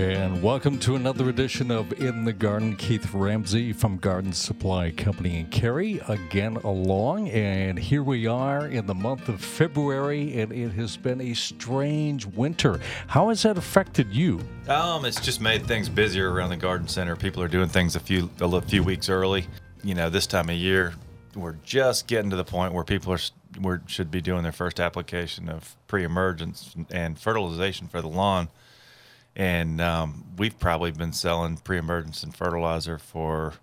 And welcome to another edition of In the Garden. Keith Ramsey from Garden Supply Company in Cary again along. And here we are in the month of February, and it has been a strange winter. How has that affected you? Um, it's just made things busier around the garden center. People are doing things a few a few weeks early. You know, this time of year, we're just getting to the point where people are we're, should be doing their first application of pre-emergence and fertilization for the lawn. And um, we've probably been selling pre-emergence and fertilizer for,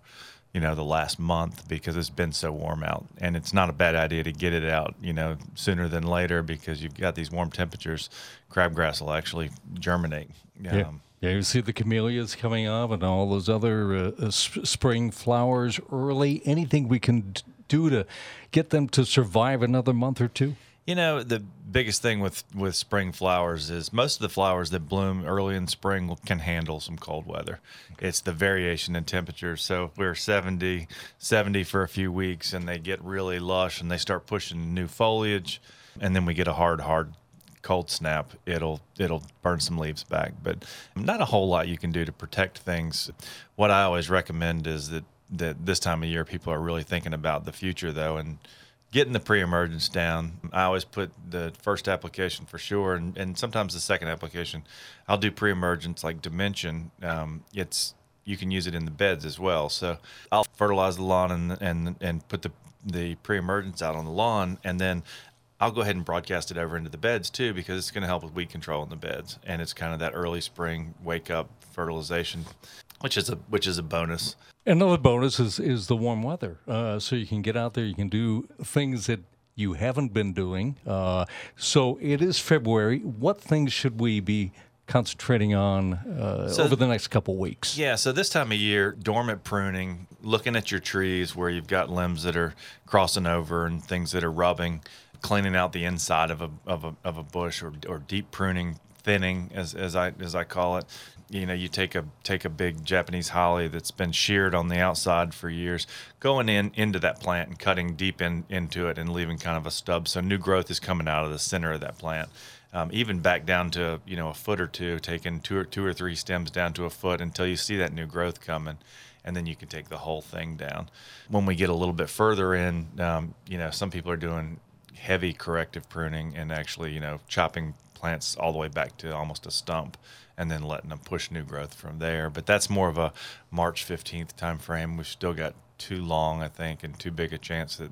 you know, the last month because it's been so warm out. And it's not a bad idea to get it out, you know, sooner than later because you've got these warm temperatures. Crabgrass will actually germinate. Yeah. Um, Yeah, you see the camellias coming up and all those other uh, uh, sp- spring flowers early. Anything we can d- do to get them to survive another month or two? You know, the biggest thing with with spring flowers is most of the flowers that bloom early in spring can handle some cold weather. It's the variation in temperatures. So if we're 70, 70 for a few weeks and they get really lush and they start pushing new foliage and then we get a hard hard cold snap, it'll it'll burn some leaves back. But not a whole lot you can do to protect things. What I always recommend is that that this time of year people are really thinking about the future though and getting the pre-emergence down. I always put the first application for sure, and, and sometimes the second application. I'll do pre-emergence like Dimension. Um, it's you can use it in the beds as well. So I'll fertilize the lawn and and and put the the pre-emergence out on the lawn, and then I'll go ahead and broadcast it over into the beds too because it's going to help with weed control in the beds, and it's kind of that early spring wake up fertilization, which is a which is a bonus. Another bonus is, is the warm weather. Uh, so you can get out there, you can do things that you haven't been doing. Uh, so it is February. What things should we be concentrating on uh, So- over the next couple weeks? Yeah, so this time of year, dormant pruning, looking at your trees where you've got limbs that are crossing over and things that are rubbing, cleaning out the inside of a of a, of a bush or, or deep pruning, thinning as, as I as I call it. You know, you take a take a big Japanese holly that's been sheared on the outside for years, going in into that plant and cutting deep in into it and leaving kind of a stub, so new growth is coming out of the center of that plant um, even back down to you know a foot or two, taking two or two or three stems down to a foot until you see that new growth coming, and then you can take the whole thing down. When we get a little bit further in, um, you know, some people are doing heavy corrective pruning and actually you know chopping plants all the way back to almost a stump and then letting them push new growth from there but that's more of a march 15th time frame we've still got too long i think and too big a chance that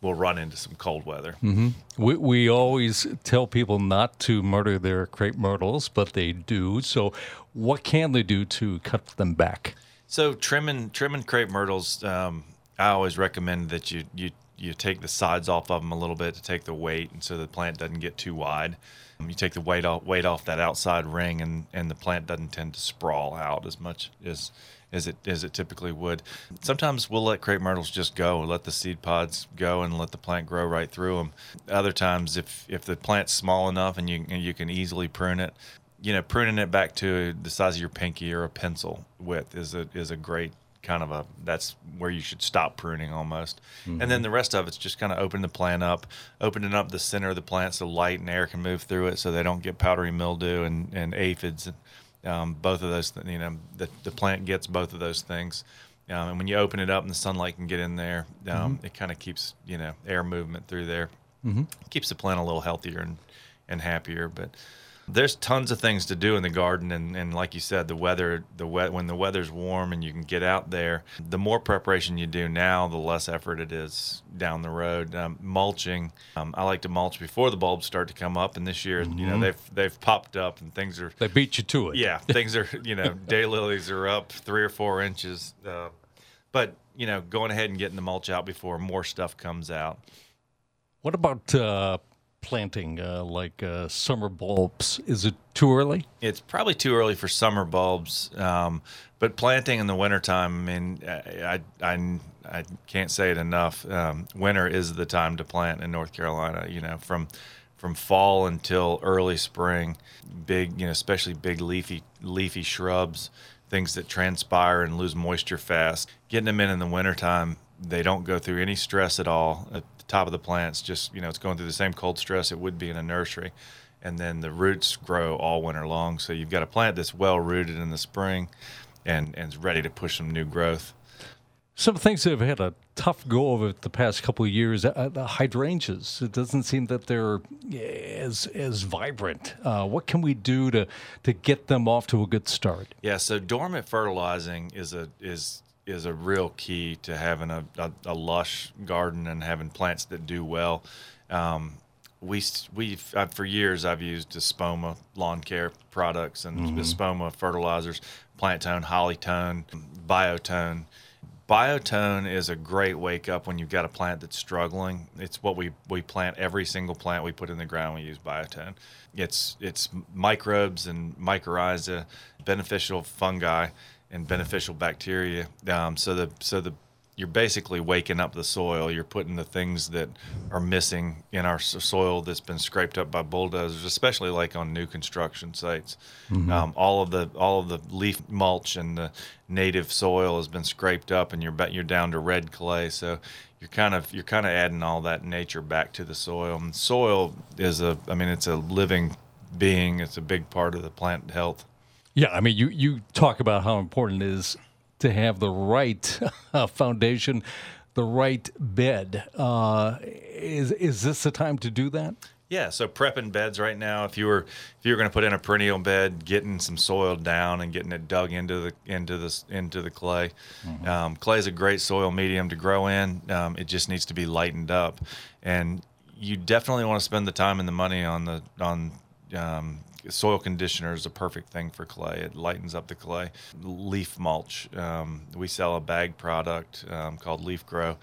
we'll run into some cold weather We, we always tell people not to murder their crepe myrtles, but they do. So, what can they do to cut them back? So trimming trimming crepe myrtles, um, I always recommend that you you you take the sides off of them a little bit to take the weight, and so the plant doesn't get too wide. You take the weight off weight off that outside ring, and and the plant doesn't tend to sprawl out as much as as it as it typically would. Sometimes we'll let crepe myrtles just go, let the seed pods go, and let the plant grow right through them. Other times, if if the plant's small enough and you and you can easily prune it, you know, pruning it back to the size of your pinky or a pencil width is a is a great kind of a that's where you should stop pruning almost. And then the rest of it's just kind of opening the plant up, opening up the center of the plant so light and air can move through it so they don't get powdery mildew and, and aphids. Um, both of those, th- you know, the, the plant gets both of those things. Um, and when you open it up and the sunlight can get in there, um, it kind of keeps, you know, air movement through there. Keeps the plant a little healthier and, and happier. But there's tons of things to do in the garden and, and like you said the weather the wet when the weather's warm and you can get out there the more preparation you do now the less effort it is down the road. Um, mulching um, i like to mulch before the bulbs start to come up and this year you know they've they've popped up and things are They beat you to it. yeah things are you know daylilies are up three or four inches uh, but you know going ahead and getting the mulch out before more stuff comes out. What about uh, planting, uh, like uh, summer bulbs? Is it too early? it's probably too early for summer bulbs, um, but planting in the wintertime, I mean, I, I, I, can't say it enough. Um, winter is the time to plant in North Carolina, you know, from from fall until early spring, big, you know, especially big leafy leafy shrubs, things that transpire and lose moisture fast. Getting them in in the wintertime, they don't go through any stress at all. Top of the plants, just, you know, it's going through the same cold stress it would be in a nursery and then the roots grow all winter long. So you've got a plant that's well rooted in the spring, and and is ready to push some new growth. Some things that have had a tough go of it the past couple of years. Uh, the hydrangeas. It doesn't seem that they're as as vibrant. Uh, what can we do to to get them off to a good start? Yeah. So dormant fertilizing is a is is a real key to having a, a, a lush garden and having plants that do well. Um, we we've I've, for years I've used Espoma lawn care products and mm-hmm. Espoma fertilizers, Plant Tone, Holly-Tone, Biotone Biotone is a great wake up when you've got a plant that's struggling. It's what we, we plant every single plant we put in the ground. We use Biotone. It's it's microbes and mycorrhiza, beneficial fungi, and beneficial bacteria. Um, so the so the you're basically waking up the soil. You're putting the things that are missing in our soil that's been scraped up by bulldozers, especially like on new construction sites. Mm-hmm. Um, all of the all of the leaf mulch and the native soil has been scraped up, and you're you're down to red clay. So you're kind of you're kind of adding all that nature back to the soil. And soil is a I mean it's a living being. It's a big part of the plant health. Yeah, I mean you you talk about how important it is to have the right uh, foundation, the right bed. Uh, is is this the time to do that? Yeah, so prepping beds right now. If you were if you were going to put in a perennial bed, getting some soil down and getting it dug into the into the into the clay. Mm-hmm. Um, clay is a great soil medium to grow in. Um, it just needs to be lightened up, and you definitely want to spend the time and the money on the on um, soil conditioner is a perfect thing for clay. It lightens up the clay. Leaf mulch. Um, we sell a bag product um, called LeafGro.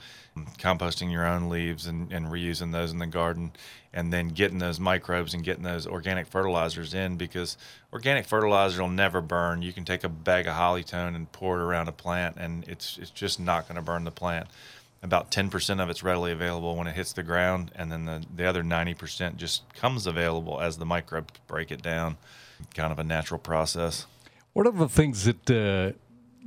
Composting your own leaves and, and reusing those in the garden, and then getting those microbes and getting those organic fertilizers in because organic fertilizer will never burn. You can take a bag of Holly-Tone and pour it around a plant, and it's it's just not going to burn the plant about 10% of it's readily available when it hits the ground and then the, the other 90% just comes available as the microbes break it down kind of a natural process. What are the things that uh,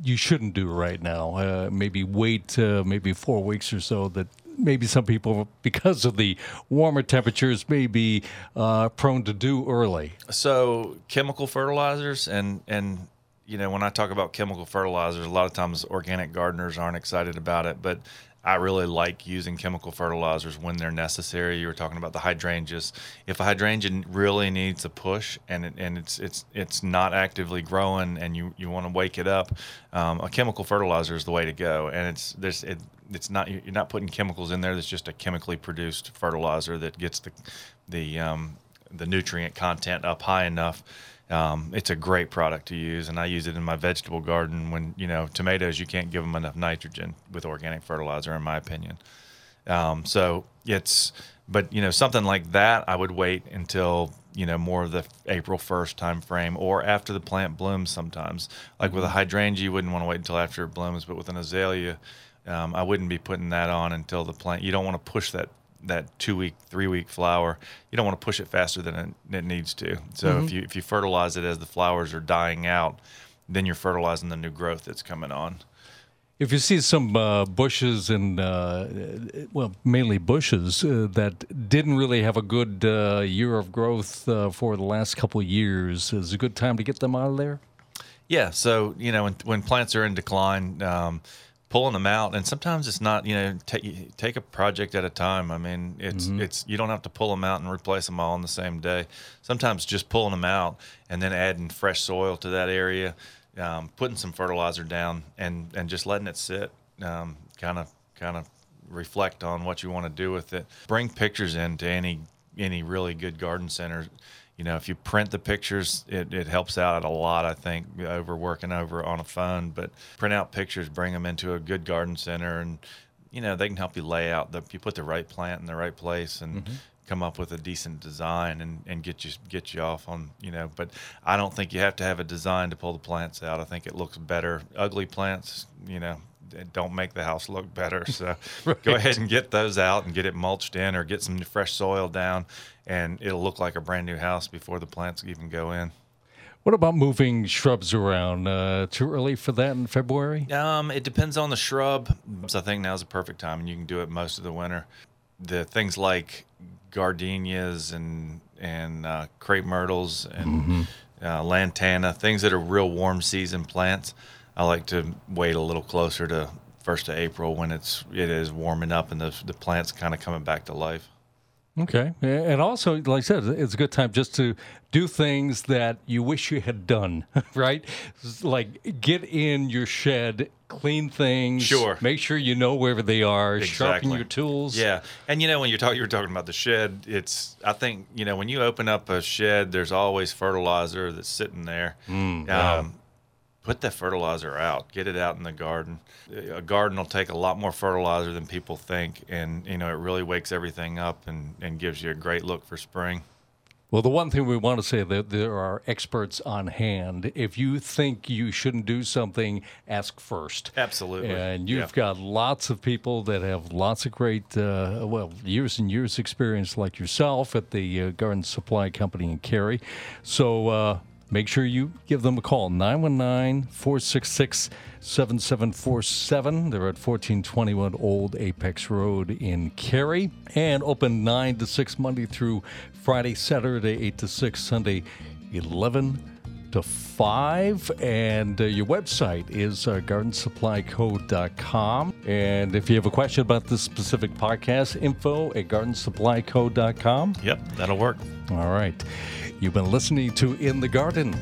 you shouldn't do right now? Uh, maybe wait uh, maybe four weeks or so that maybe some people because of the warmer temperatures may be uh, prone to do early. So chemical fertilizers and and you know, when I talk about chemical fertilizers, a lot of times organic gardeners aren't excited about it, but I really like using chemical fertilizers when they're necessary. You were talking about the hydrangeas. If a hydrangea really needs a push and it, and it's it's it's not actively growing and you, you want to wake it up, um, a chemical fertilizer is the way to go. And it's there's it, it's not you're not putting chemicals in there. There's just a chemically produced fertilizer that gets the the um, the nutrient content up high enough um, it's a great product to use, and I use it in my vegetable garden. When you know tomatoes, you can't give them enough nitrogen with organic fertilizer, in my opinion. Um, so it's, but you know something like that, I would wait until you know more of the April first time frame, or after the plant blooms. Sometimes, like with a mm-hmm. hydrangea, you wouldn't want to wait until after it blooms, but with an azalea, um, I wouldn't be putting that on until the plant. You don't want to push that that two week, three week flower, you don't want to push it faster than it, it needs to. So mm-hmm. if you if you fertilize it as the flowers are dying out, then you're fertilizing the new growth that's coming on. If you see some uh, bushes and uh, well, mainly bushes uh, that didn't really have a good uh, year of growth uh, for the last couple of years, is a good time to get them out of there. Yeah. So you know, when, when plants are in decline. Um, pulling them out and sometimes it's not you know take take a project at a time. I mean it's mm-hmm. it's you don't have to pull them out and replace them all in the same day. Sometimes just pulling them out and then adding fresh soil to that area um, putting some fertilizer down and and just letting it sit kind of kind of reflect on what you want to do with it. Bring pictures into any any really good garden center you know, if you print the pictures, it, it helps out a lot, I think, over working over on a phone. But print out pictures, bring them into a good garden center, and, you know, they can help you lay out the, you put the right plant in the right place and mm-hmm. come up with a decent design and, and get you, get you off on, you know, but I don't think you have to have a design to pull the plants out. I think it looks better. Ugly plants, you know, don't make the house look better. So right. go ahead and get those out and get it mulched in or get some fresh soil down, and it'll look like a brand new house before the plants even go in. What about moving shrubs around? Uh, too early for that in February? Um, it depends on the shrub. So I think now's the perfect time, and you can do it most of the winter. The things like gardenias and and uh, crepe myrtles and uh, lantana, things that are real warm season plants. I like to wait a little closer to first of April when it's it is warming up and the the plants kind of coming back to life. Okay. And also, like I said, it's a good time just to do things that you wish you had done, right? Like get in your shed, clean things. Sure. Make sure you know where they are, sharpen your tools. Yeah, and you know when you're talking, you were talking about the shed. It's I think you know when you open up a shed, there's always fertilizer that's sitting there. Mm, um, Put that fertilizer out. Get it out in the garden. A garden will take a lot more fertilizer than people think, and you know it really wakes everything up and, and gives you a great look for spring. Well, the one thing we want to say that there are experts on hand. If you think you shouldn't do something, ask first. Absolutely. And you've Yeah. got lots of people that have lots of great, uh, well, years and years experience like yourself at the uh, Garden Supply Company in Cary. So uh, make sure you give them a call 919 466 7747. They're at 1421 Old Apex Road in Cary. And open 9 to 6 Monday through Friday, Saturday 8 to 6, Sunday 11 to 5 and uh, your website is uh, gardensupplyco.com and if you have a question about this specific podcast info at gardensupplyco.com Yep, that'll work. all right you've been listening to in the garden